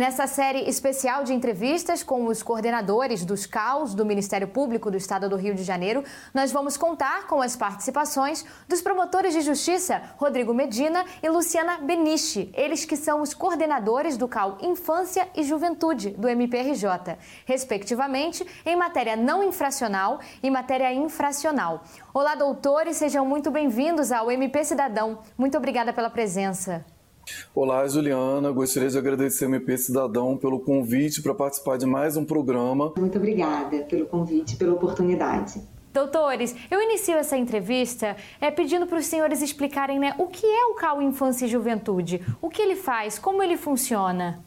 Nessa série especial de entrevistas com os coordenadores dos CAUS do Ministério Público do Estado do Rio de Janeiro, nós vamos contar com as participações dos promotores de justiça Rodrigo Medina e Luciana Beniche, eles que são os coordenadores do CAU Infância e Juventude do MPRJ, respectivamente em matéria não infracional e matéria infracional. Olá, doutores, sejam muito bem-vindos ao MP Cidadão. Muito obrigada pela presença. Olá, Juliana. Gostaria de agradecer ao MP Cidadão pelo convite para participar de mais um programa. Muito obrigada pelo convite, pela oportunidade. Doutores, eu inicio essa entrevista é, pedindo para os senhores explicarem né, o que é o CAU Infância e Juventude, o que ele faz, como ele funciona.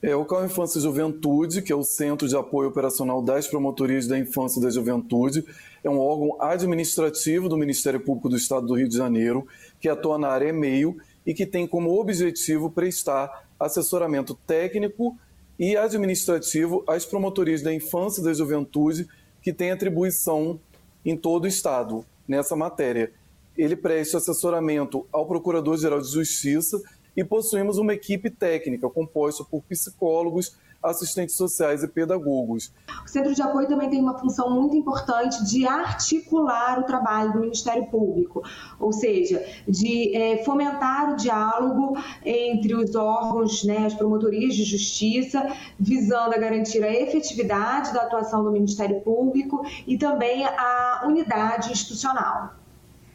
É, o CAU Infância e Juventude, que é o Centro de Apoio Operacional das Promotorias da Infância e da Juventude, é um órgão administrativo do Ministério Público do Estado do Rio de Janeiro, que atua na área e-mail e que tem como objetivo prestar assessoramento técnico e administrativo às promotorias da infância e da juventude que têm atribuição em todo o Estado nessa matéria. Ele presta assessoramento ao Procurador-Geral de Justiça e possuímos uma equipe técnica composta por psicólogos, assistentes sociais e pedagogos. O Centro de Apoio também tem uma função muito importante de articular o trabalho do Ministério Público, ou seja, de é, fomentar o diálogo entre os órgãos, né, as promotorias de justiça, visando a garantir a efetividade da atuação do Ministério Público e também a unidade institucional.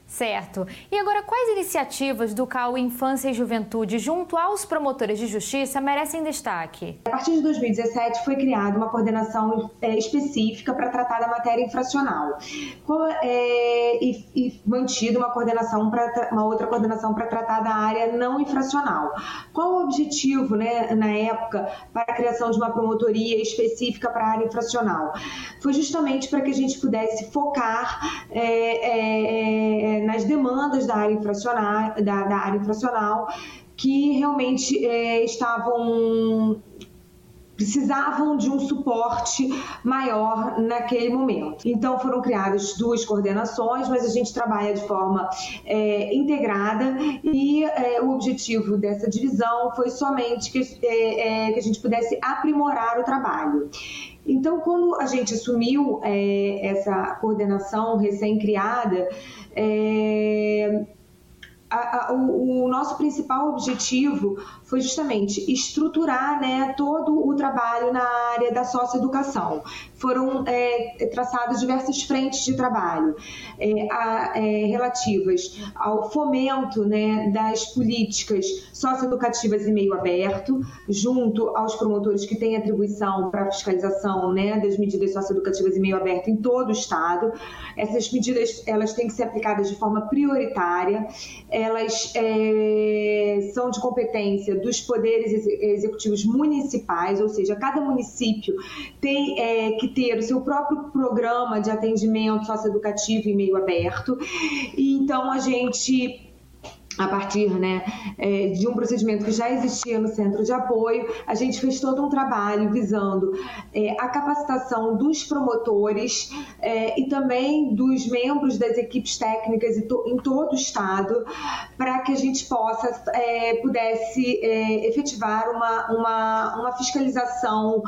Certo. E agora, quais iniciativas do CAU Infância e Juventude junto aos promotores de justiça merecem destaque? A partir de 2017 foi criada uma coordenação é, específica para tratar da matéria infracional é, e, mantida uma coordenação para uma outra coordenação para tratar da área não infracional. Qual o objetivo, né, na época, para a criação de uma promotoria específica para a área infracional? Foi justamente para que a gente pudesse focar é, nas demandas da área infracional, da, da área infracional que realmente é, estavam precisavam de um suporte maior naquele momento. Então foram criadas duas coordenações, mas a gente trabalha de forma é, integrada e é, o objetivo dessa divisão foi somente que, é, é que a gente pudesse aprimorar o trabalho. Então, quando a gente assumiu é, essa coordenação recém-criada, é, a, a, o, o, nosso principal objetivo foi justamente estruturar né, todo o trabalho na área da socioeducação. Foram é, traçadas diversas frentes de trabalho é, a, é, relativas ao fomento né, das políticas socioeducativas em meio aberto, junto aos promotores que têm atribuição para fiscalização né, das medidas socioeducativas em meio aberto em todo o Estado. Essas medidas elas têm que ser aplicadas de forma prioritária elas é, são de competência dos poderes executivos municipais, ou seja, cada município tem é, que ter o seu próprio programa de atendimento socioeducativo em meio aberto. E então a gente a partir né, é, de um procedimento que já existia no centro de apoio, a gente fez todo um trabalho visando é, a capacitação dos promotores é, e também dos membros das equipes técnicas em todo o estado, para que a gente possa pudesse efetivar uma, uma, uma fiscalização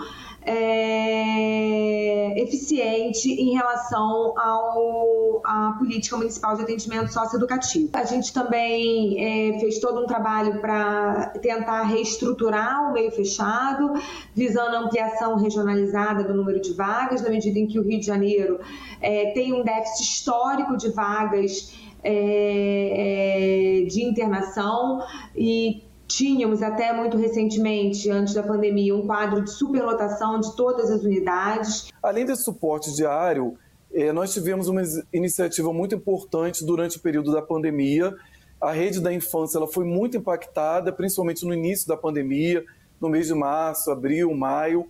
é, eficiente em relação ao, à política municipal de atendimento socioeducativo. A gente também é, fez todo um trabalho para tentar reestruturar o meio fechado, visando a ampliação regionalizada do número de vagas, na medida em que o Rio de Janeiro é, tem um déficit histórico de vagas é, é, de internação e Tínhamos até muito recentemente, antes da pandemia, um quadro de superlotação de todas as unidades. Além desse suporte diário, eh, nós tivemos uma iniciativa muito importante durante o período da pandemia. A rede da infância ela foi muito impactada, principalmente no início da pandemia, no mês de março, abril, maio.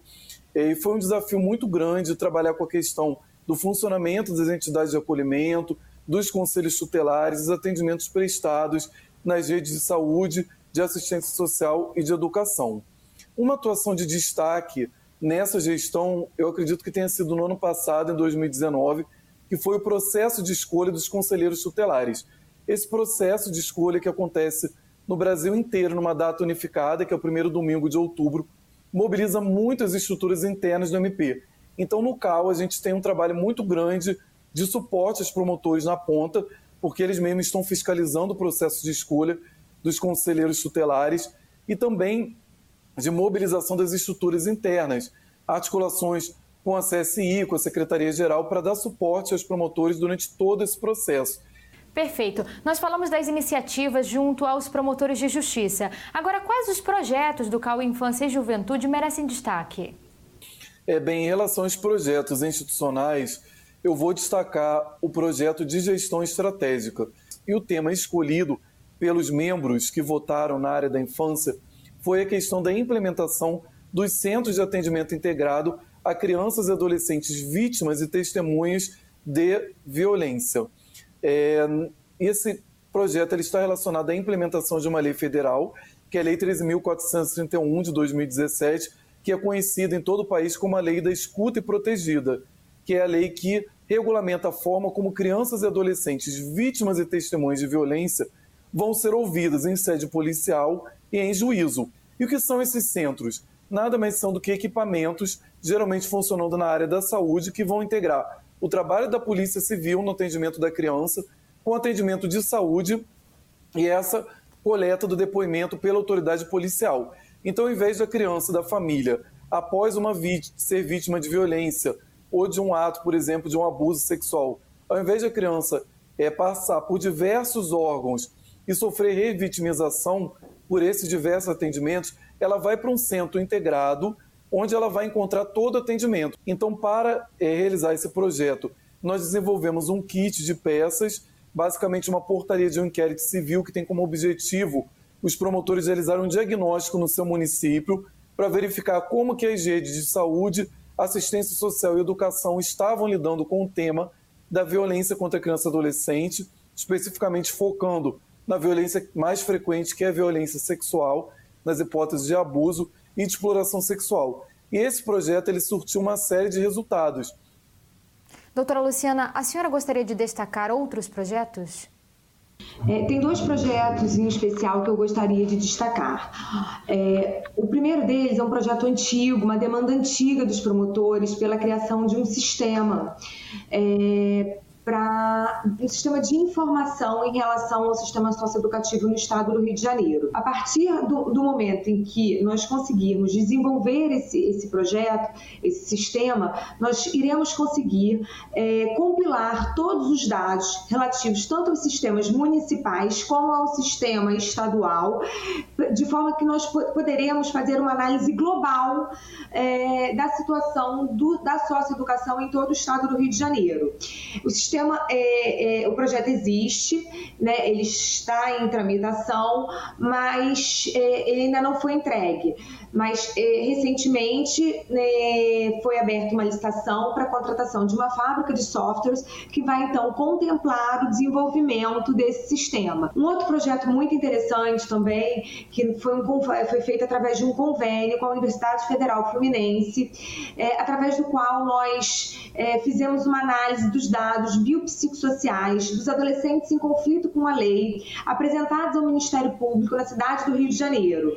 Eh, e foi um desafio muito grande trabalhar com a questão do funcionamento das entidades de acolhimento, dos conselhos tutelares, dos atendimentos prestados nas redes de saúde de assistência social e de educação. Uma atuação de destaque nessa gestão, eu acredito que tenha sido no ano passado, em 2019, que foi o processo de escolha dos conselheiros tutelares. Esse processo de escolha que acontece no Brasil inteiro, numa data unificada, que é o primeiro domingo de outubro, mobiliza muitas estruturas internas do MP. Então, no CAL, a gente tem um trabalho muito grande de suporte aos promotores na ponta, porque eles mesmos estão fiscalizando o processo de escolha dos conselheiros tutelares e também de mobilização das estruturas internas, articulações com a CSI, com a Secretaria-Geral, para dar suporte aos promotores durante todo esse processo. Perfeito. Nós falamos das iniciativas junto aos promotores de justiça. Agora, quais os projetos do CAU Infância e Juventude merecem destaque? É, bem, em relação aos projetos institucionais, eu vou destacar o projeto de gestão estratégica. E o tema escolhido pelos membros que votaram na área da infância foi a questão da implementação dos centros de atendimento integrado a crianças e adolescentes vítimas e testemunhas de violência. É, esse projeto ele está relacionado à implementação de uma lei federal, que é a Lei 13.431 de 2017, que é conhecida em todo o país como a Lei da Escuta e Protegida, que é a lei que regulamenta a forma como crianças e adolescentes vítimas e testemunhas de violência vão ser ouvidas em sede policial e em juízo. E o que são esses centros? Nada mais são do que equipamentos, geralmente funcionando na área da saúde, que vão integrar o trabalho da Polícia Civil no atendimento da criança com atendimento de saúde e essa coleta do depoimento pela autoridade policial. Então, ao invés da criança da família, após uma ser vítima de violência ou de um ato, por exemplo, de um abuso sexual, ao invés da criança é, passar por diversos órgãos e sofrer revitimização por esses diversos atendimentos, ela vai para um centro integrado onde ela vai encontrar todo o atendimento. Então, para é, realizar esse projeto, nós desenvolvemos um kit de peças, basicamente uma portaria de um inquérito civil que tem como objetivo os promotores realizarem um diagnóstico no seu município para verificar como que as redes de saúde, assistência social e educação estavam lidando com o tema da violência contra a criança e adolescente, especificamente focando na violência mais frequente, que é a violência sexual, nas hipóteses de abuso e de exploração sexual. E esse projeto ele surtiu uma série de resultados. Doutora Luciana, a senhora gostaria de destacar outros projetos? É, tem dois projetos em especial que eu gostaria de destacar. É, o primeiro deles é um projeto antigo, uma demanda antiga dos promotores pela criação de um sistema é, para um sistema de informação em relação ao sistema socioeducativo no estado do Rio de Janeiro. A partir do, do momento em que nós conseguirmos desenvolver esse, esse projeto, esse sistema, nós iremos conseguir é, compilar todos os dados relativos tanto aos sistemas municipais como ao sistema estadual, de forma que nós poderemos fazer uma análise global é, da situação do, da socioeducação em todo o estado do Rio de Janeiro. O sistema, é, é, o projeto existe, né, ele está em tramitação, mas é, ele ainda não foi entregue. Mas é, recentemente né, foi aberta uma licitação para a contratação de uma fábrica de softwares que vai então contemplar o desenvolvimento desse sistema. Um outro projeto muito interessante também, que foi, um, foi feito através de um convênio com a Universidade Federal Fluminense, é, através do qual nós é, fizemos uma análise dos dados biopsicossociais dos adolescentes em conflito com a lei, apresentados ao Ministério Público na cidade do Rio de Janeiro.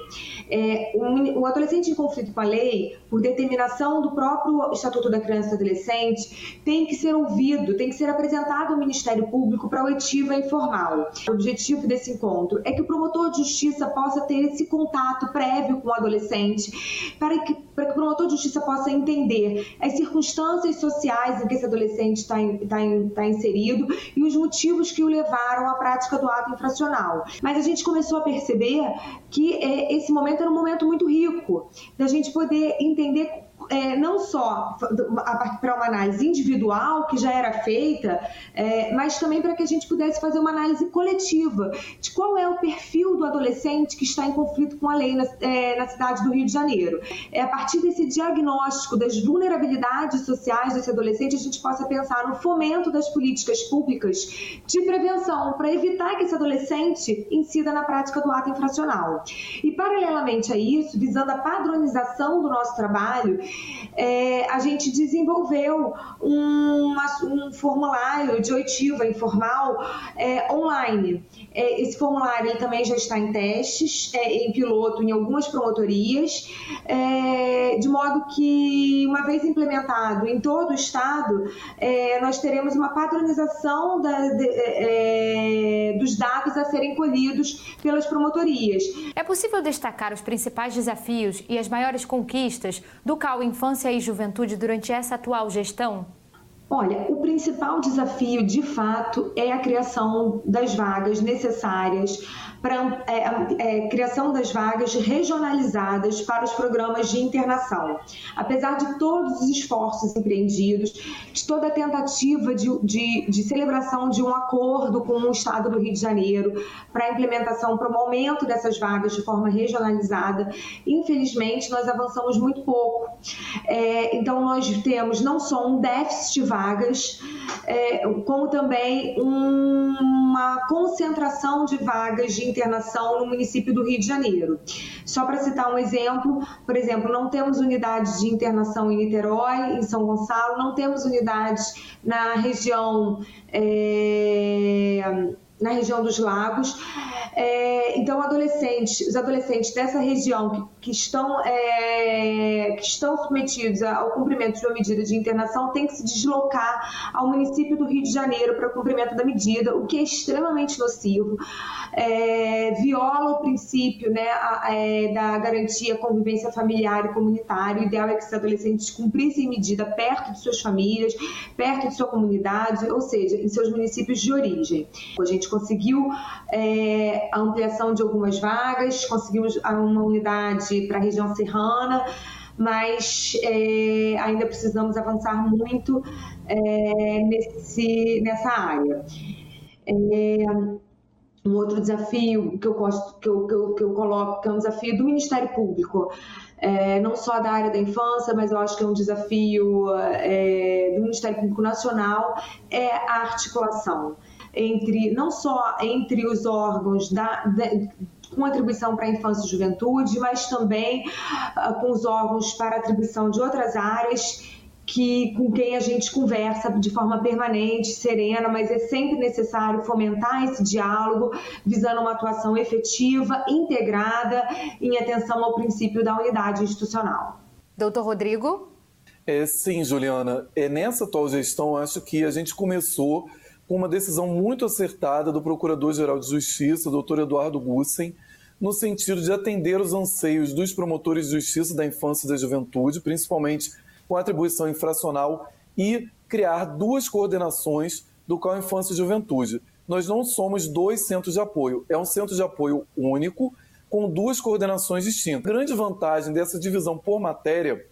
É, o, adolescente em conflito com a lei, por determinação do próprio Estatuto da Criança e Adolescente, tem que ser ouvido, tem que ser apresentado ao Ministério Público para oitiva informal. O objetivo desse encontro é que o promotor de justiça possa ter esse contato prévio com o adolescente, para que, para que o promotor de justiça possa entender as circunstâncias sociais em que esse adolescente está, está, está inserido e os motivos que o levaram à prática do ato infracional. Mas a gente começou a perceber que é, esse momento era um momento muito rico, da gente poder entender é, não só para uma análise individual que já era feita, é, mas também para que a gente pudesse fazer uma análise coletiva de qual é o perfil do adolescente que está em conflito com a lei na, é, na cidade do Rio de Janeiro. É a partir desse diagnóstico das vulnerabilidades sociais desse adolescente a gente possa pensar no fomento das políticas públicas de prevenção para evitar que esse adolescente incida na prática do ato infracional. E paralelamente a isso, visando a padronização do nosso trabalho é, a gente desenvolveu um, um formulário de oitiva informal é, online. É, esse formulário ele também já está em testes, é, em piloto em algumas promotorias, é, de modo que, uma vez implementado em todo o estado, é, nós teremos uma padronização da, de, dos dados a serem colhidos pelas promotorias. É possível destacar os principais desafios e as maiores conquistas do CAU Infância e Juventude durante essa atual gestão? Olha, o principal desafio, de fato, é a criação das vagas necessárias para é, é, criação das vagas regionalizadas para os programas de internação. Apesar de todos os esforços empreendidos, de toda a tentativa de, de, de celebração de um acordo com o Estado do Rio de Janeiro para a implementação, para o aumento dessas vagas de forma regionalizada, infelizmente nós avançamos muito pouco. É, então, nós temos não só um déficit vagas, é, como também um, uma concentração de vagas de internação no município do Rio de Janeiro. Só para citar um exemplo, por exemplo, não temos unidades de internação em Niterói, em São Gonçalo, não temos unidades na região. É na região dos lagos. É, então, adolescentes, os adolescentes dessa região que, que estão, é, que estão submetidos ao cumprimento de uma medida de internação têm que se deslocar ao município do Rio de Janeiro para o cumprimento da medida, o que é extremamente nocivo, é, viola o princípio né, a, é, da garantia convivência familiar e comunitária. O ideal é que esses adolescentes cumprissem medida perto de suas famílias, perto de sua comunidade, ou seja, em seus municípios de origem. A gente conseguiu é, a ampliação de algumas vagas, conseguimos uma unidade para a região serrana, mas é, ainda precisamos avançar muito é, nesse, nessa área. É, um outro desafio que eu, gosto, que, eu, que, eu, que eu coloco, que é um desafio do Ministério Público, é, não só da área da infância, mas eu acho que é um desafio é, do Ministério Público Nacional, é a articulação entre não só entre os órgãos da, da com atribuição para a infância e juventude, mas também uh, com os órgãos para atribuição de outras áreas que com quem a gente conversa de forma permanente, serena, mas é sempre necessário fomentar esse diálogo, visando uma atuação efetiva, integrada, em atenção ao princípio da unidade institucional. Doutor Rodrigo? É, sim, Juliana. É, nessa atual gestão, acho que a gente começou com uma decisão muito acertada do Procurador-Geral de Justiça, doutor Eduardo Gussen, no sentido de atender os anseios dos promotores de justiça da infância e da juventude, principalmente com atribuição infracional, e criar duas coordenações do CAL Infância e Juventude. Nós não somos dois centros de apoio, é um centro de apoio único, com duas coordenações distintas. A grande vantagem dessa divisão por matéria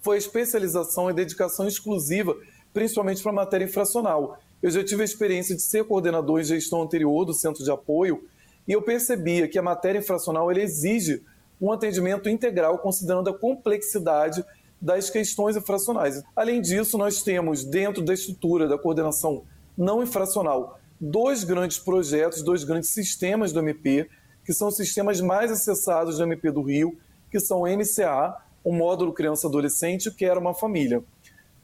foi a especialização e dedicação exclusiva, principalmente para a matéria infracional. Eu já tive a experiência de ser coordenador em gestão anterior do centro de apoio e eu percebia que a matéria infracional ele exige um atendimento integral, considerando a complexidade das questões infracionais. Além disso, nós temos, dentro da estrutura da coordenação não infracional, dois grandes projetos, dois grandes sistemas do MP, que são os sistemas mais acessados do MP do Rio, que são o MCA, o Módulo Criança Adolescente, que era uma família.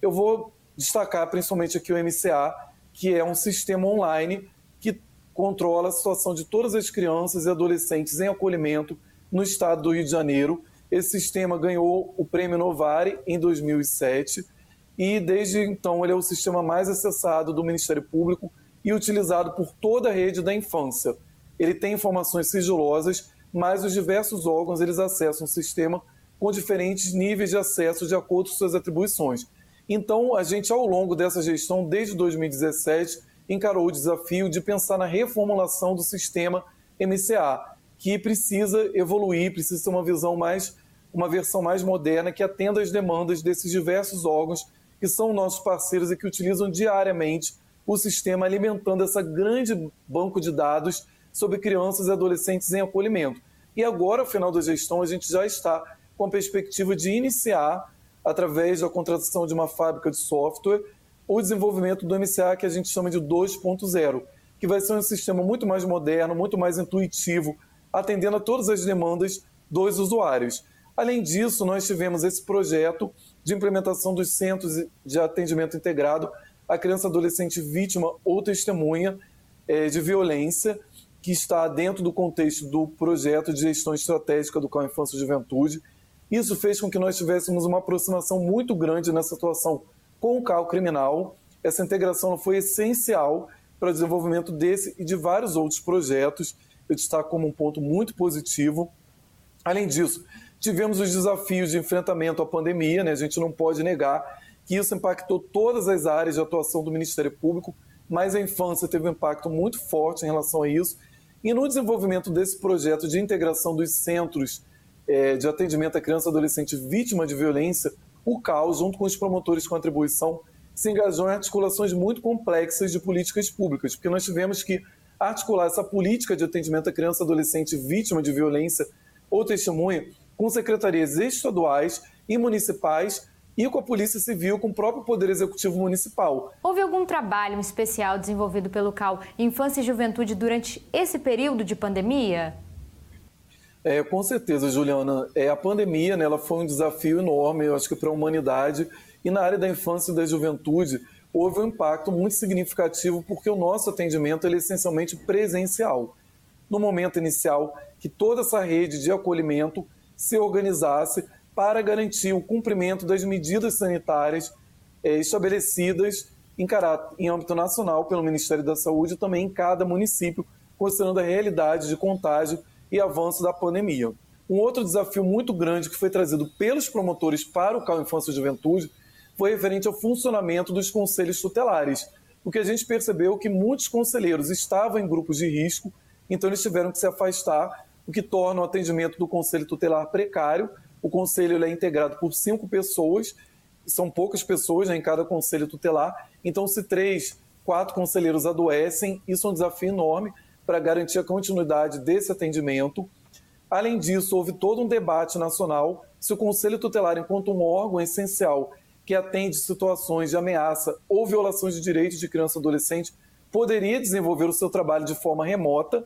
Eu vou destacar principalmente aqui o MCA, que é um sistema online que controla a situação de todas as crianças e adolescentes em acolhimento no estado do Rio de Janeiro. Esse sistema ganhou o prêmio Novare em 2007 e desde então ele é o sistema mais acessado do Ministério Público e utilizado por toda a rede da infância. Ele tem informações sigilosas, mas os diversos órgãos eles acessam o sistema com diferentes níveis de acesso de acordo com suas atribuições. Então, a gente, ao longo dessa gestão, desde 2017, encarou o desafio de pensar na reformulação do sistema MCA, que precisa evoluir, precisa ter uma visão mais, uma versão mais moderna que atenda às demandas desses diversos órgãos que são nossos parceiros e que utilizam diariamente o sistema, alimentando essa grande banco de dados sobre crianças e adolescentes em acolhimento. E agora, ao final da gestão, a gente já está com a perspectiva de iniciar através da contratação de uma fábrica de software, o desenvolvimento do MCA, que a gente chama de 2.0, que vai ser um sistema muito mais moderno, muito mais intuitivo, atendendo a todas as demandas dos usuários. Além disso, nós tivemos esse projeto de implementação dos centros de atendimento integrado à criança adolescente vítima ou testemunha é, de violência, que está dentro do contexto do projeto de gestão estratégica do CAU Infância e Juventude. Isso fez com que nós tivéssemos uma aproximação muito grande nessa atuação com o CAU criminal. Essa integração foi essencial para o desenvolvimento desse e de vários outros projetos. Eu destaco como um ponto muito positivo. Além disso, tivemos os desafios de enfrentamento à pandemia, né? a gente não pode negar que isso impactou todas as áreas de atuação do Ministério Público, mas a infância teve um impacto muito forte em relação a isso. E no desenvolvimento desse projeto de integração dos centros é, de atendimento à criança e adolescente vítima de violência, o CAU, junto com os promotores com atribuição, se engajou em articulações muito complexas de políticas públicas, porque nós tivemos que articular essa política de atendimento à criança e adolescente vítima de violência ou testemunha com secretarias estaduais e municipais e com a Polícia Civil, com o próprio Poder Executivo Municipal. Houve algum trabalho especial desenvolvido pelo CAL Infância e Juventude durante esse período de pandemia? É, com certeza, Juliana. É, a pandemia né, ela foi um desafio enorme, eu acho que para a humanidade. E na área da infância e da juventude, houve um impacto muito significativo, porque o nosso atendimento é essencialmente presencial. No momento inicial, que toda essa rede de acolhimento se organizasse para garantir o cumprimento das medidas sanitárias é, estabelecidas em, caráter, em âmbito nacional pelo Ministério da Saúde e também em cada município, considerando a realidade de contágio e avanço da pandemia. Um outro desafio muito grande que foi trazido pelos promotores para o CAU Infância e Juventude foi referente ao funcionamento dos conselhos tutelares, porque a gente percebeu que muitos conselheiros estavam em grupos de risco, então eles tiveram que se afastar o que torna o atendimento do Conselho Tutelar precário. O Conselho é integrado por cinco pessoas, são poucas pessoas né, em cada Conselho Tutelar, então se três, quatro conselheiros adoecem, isso é um desafio enorme para garantir a continuidade desse atendimento. Além disso, houve todo um debate nacional se o Conselho Tutelar, enquanto um órgão essencial que atende situações de ameaça ou violações de direitos de criança e adolescente, poderia desenvolver o seu trabalho de forma remota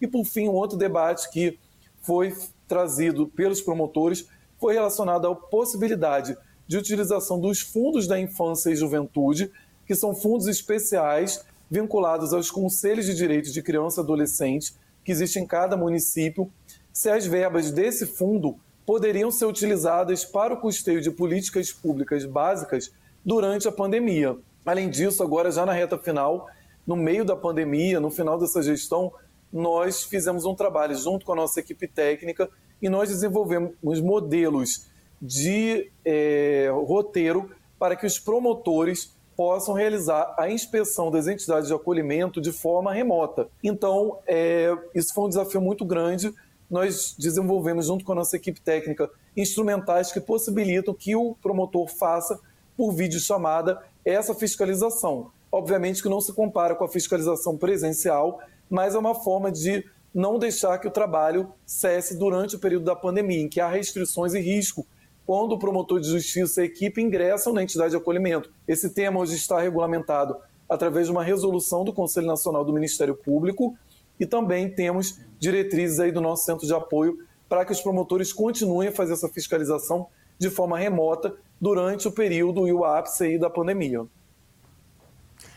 e, por fim, um outro debate que foi trazido pelos promotores foi relacionado à possibilidade de utilização dos fundos da infância e juventude, que são fundos especiais vinculados aos conselhos de direitos de criança e adolescente que existem em cada município, se as verbas desse fundo poderiam ser utilizadas para o custeio de políticas públicas básicas durante a pandemia. Além disso, agora já na reta final, no meio da pandemia, no final dessa gestão, nós fizemos um trabalho junto com a nossa equipe técnica e nós desenvolvemos modelos de é, roteiro para que os promotores possam realizar a inspeção das entidades de acolhimento de forma remota. Então, é, isso foi um desafio muito grande. Nós desenvolvemos, junto com a nossa equipe técnica, instrumentais que possibilitam que o promotor faça, por videochamada, essa fiscalização. Obviamente que não se compara com a fiscalização presencial, mas é uma forma de não deixar que o trabalho cesse durante o período da pandemia, em que há restrições e risco quando o promotor de justiça e a equipe ingressam na entidade de acolhimento. Esse tema hoje está regulamentado através de uma resolução do Conselho Nacional do Ministério Público e também temos diretrizes aí do nosso centro de apoio para que os promotores continuem a fazer essa fiscalização de forma remota durante o período e o ápice aí da pandemia.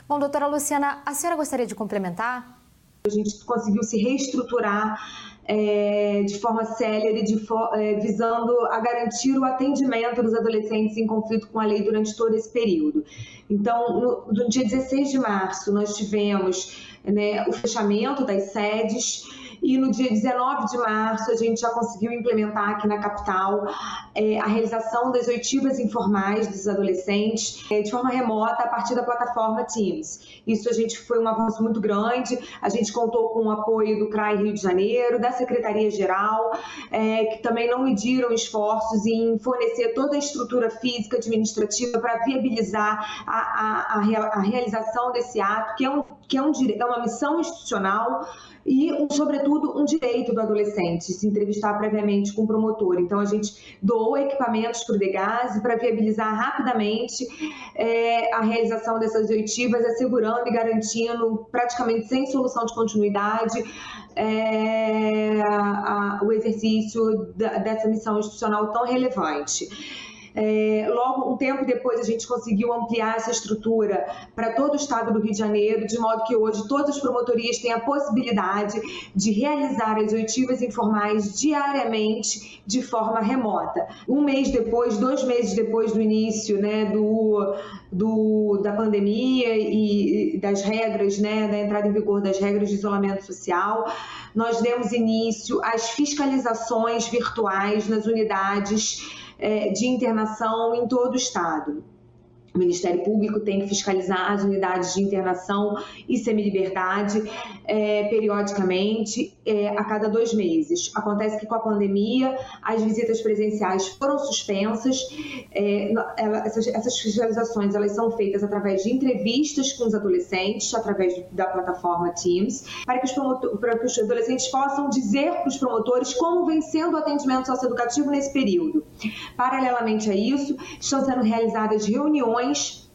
Bom, doutora Luciana, a senhora gostaria de complementar? A gente conseguiu se reestruturar é, de forma célere, de for, é, visando a garantir o atendimento dos adolescentes em conflito com a lei durante todo esse período. Então, no, no dia 16 de março, nós tivemos né, o fechamento das sedes e no dia 19 de março, a gente já conseguiu implementar aqui na capital é, a realização das oitivas informais dos adolescentes é, de forma remota a partir da plataforma Teams. Isso a gente foi um avanço muito grande. A gente contou com o apoio do CRAI Rio de Janeiro, da Secretaria-Geral, é, que também não mediram esforços em fornecer toda a estrutura física administrativa para viabilizar a, a, a, a realização desse ato, que é um que é, um, é uma missão institucional e, um, sobretudo, um direito do adolescente se entrevistar previamente com o promotor. Então, a gente doou equipamentos para o DEGASE para viabilizar rapidamente é, a realização dessas oitivas, assegurando e garantindo, praticamente sem solução de continuidade, é, a, a, o exercício da, dessa missão institucional tão relevante. É, logo, um tempo depois, a gente conseguiu ampliar essa estrutura para todo o estado do Rio de Janeiro, de modo que hoje todas as promotorias têm a possibilidade de realizar as oitivas informais diariamente de forma remota. Um mês depois, dois meses depois do início né, do, do, da pandemia e das regras, né, da entrada em vigor das regras de isolamento social, nós demos início às fiscalizações virtuais nas unidades é, de internação em todo o estado. O Ministério Público tem que fiscalizar as unidades de internação e semiliberdade é, periodicamente, é, a cada dois meses. Acontece que com a pandemia as visitas presenciais foram suspensas. É, ela, essas, essas, elas são feitas através de entrevistas com os adolescentes, através da plataforma Teams, para que os, para que os adolescentes possam dizer para os promotores como vem sendo o atendimento socioeducativo nesse período. Paralelamente a isso, estão sendo realizadas reuniões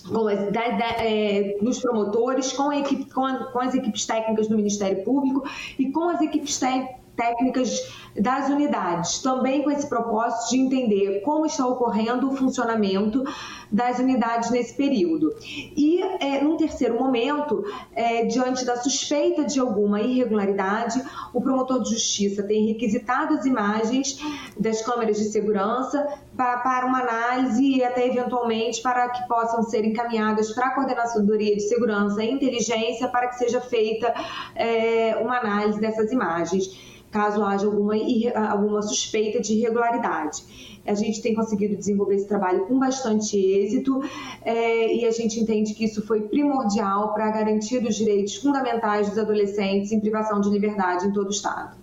com as, da, da, é, dos promotores, com, equipe, com, a, com, as equipes técnicas do Ministério Público e com as equipes técnicas das unidades, também com esse propósito de entender como está ocorrendo o funcionamento das unidades nesse período. E, é, num terceiro momento, é, diante da suspeita de alguma irregularidade, o promotor de justiça tem requisitado as imagens das câmeras de segurança para, para uma análise e até eventualmente para que possam ser encaminhadas para a Coordenadoria de Segurança e Inteligência para que seja feita é, uma análise dessas imagens caso haja alguma, alguma suspeita de irregularidade. A gente tem conseguido desenvolver esse trabalho com bastante êxito é, e a gente entende que isso foi primordial para a garantia dos direitos fundamentais dos adolescentes em privação de liberdade em todo o Estado.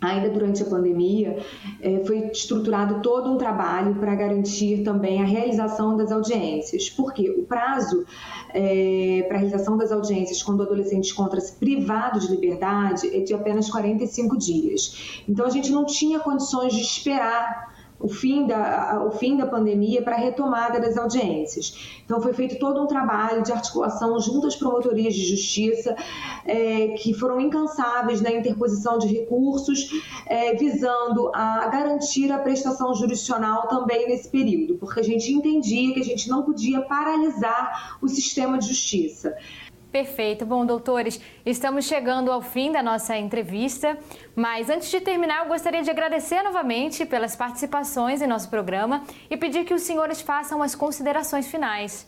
Ainda durante a pandemia, é, foi estruturado todo um trabalho para garantir também a realização das audiências, porque o prazo é, para a realização das audiências quando o adolescente encontra-se privado de liberdade é de apenas 45 dias. Então, a gente não tinha condições de esperar o fim da, o fim da pandemia para a retomada das audiências. Então, foi feito todo um trabalho de articulação junto às promotorias de justiça, é, que foram incansáveis na interposição de recursos, é, visando a garantir a prestação jurisdicional também nesse período, porque a gente entendia que a gente não podia paralisar o sistema de justiça. Perfeito. Bom, doutores, estamos chegando ao fim da nossa entrevista, mas antes de terminar, eu gostaria de agradecer novamente pelas participações em nosso programa e pedir que os senhores façam as considerações finais.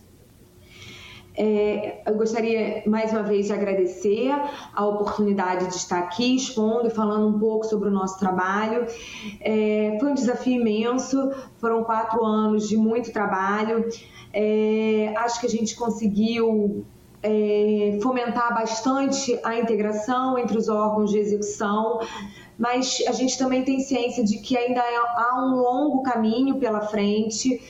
É, eu gostaria mais uma vez de agradecer a oportunidade de estar aqui expondo e falando um pouco sobre o nosso trabalho. É, foi um desafio imenso, foram quatro anos de muito trabalho. É, acho que a gente conseguiu é, fomentar bastante a integração entre os órgãos de execução, mas a gente também tem ciência de que ainda há um longo caminho pela frente.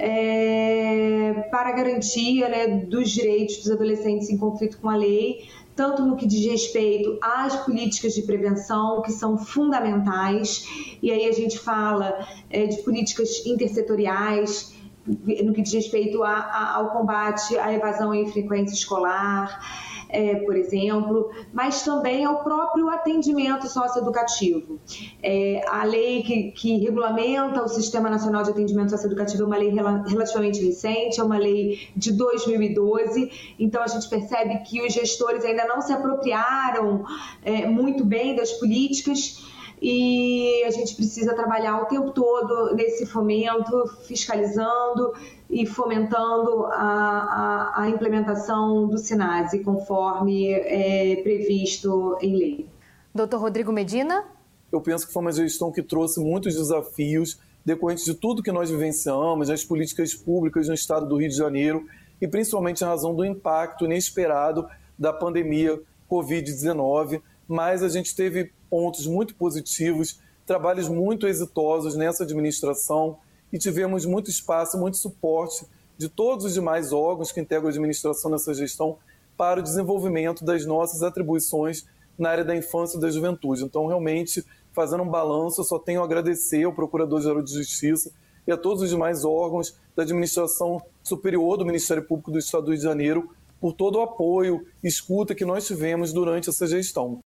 É, para a garantia né, dos direitos dos adolescentes em conflito com a lei, tanto no que diz respeito às políticas de prevenção, que são fundamentais, e aí a gente fala é, de políticas intersetoriais, no que diz respeito a, a, ao combate à evasão e frequência escolar, é, por exemplo, mas também ao próprio atendimento socioeducativo. É, a lei que, que, regulamenta o Sistema Nacional de Atendimento Socioeducativo é uma lei relativamente recente, é uma lei de 2012, então a gente percebe que os gestores ainda não se apropriaram é, muito bem das políticas e a gente precisa trabalhar o tempo todo nesse fomento, fiscalizando e fomentando a, a, a implementação do SINASE conforme é previsto em lei. Doutor Rodrigo Medina? Eu penso que foi uma gestão que trouxe muitos desafios decorrentes de tudo que nós vivenciamos, as políticas públicas no estado do Rio de Janeiro e principalmente em razão do impacto inesperado da pandemia Covid-19. Mas a gente teve pontos muito positivos, trabalhos muito exitosos nessa administração e tivemos muito espaço, muito suporte de todos os demais órgãos que integram a administração nessa gestão para o desenvolvimento das nossas atribuições na área da infância e da juventude. Então, realmente, fazendo um balanço, eu só tenho a agradecer ao Procurador-Geral de Justiça e a todos os demais órgãos da administração superior do Ministério Público do Estado do Rio de Janeiro por todo o apoio e escuta que nós tivemos durante essa gestão.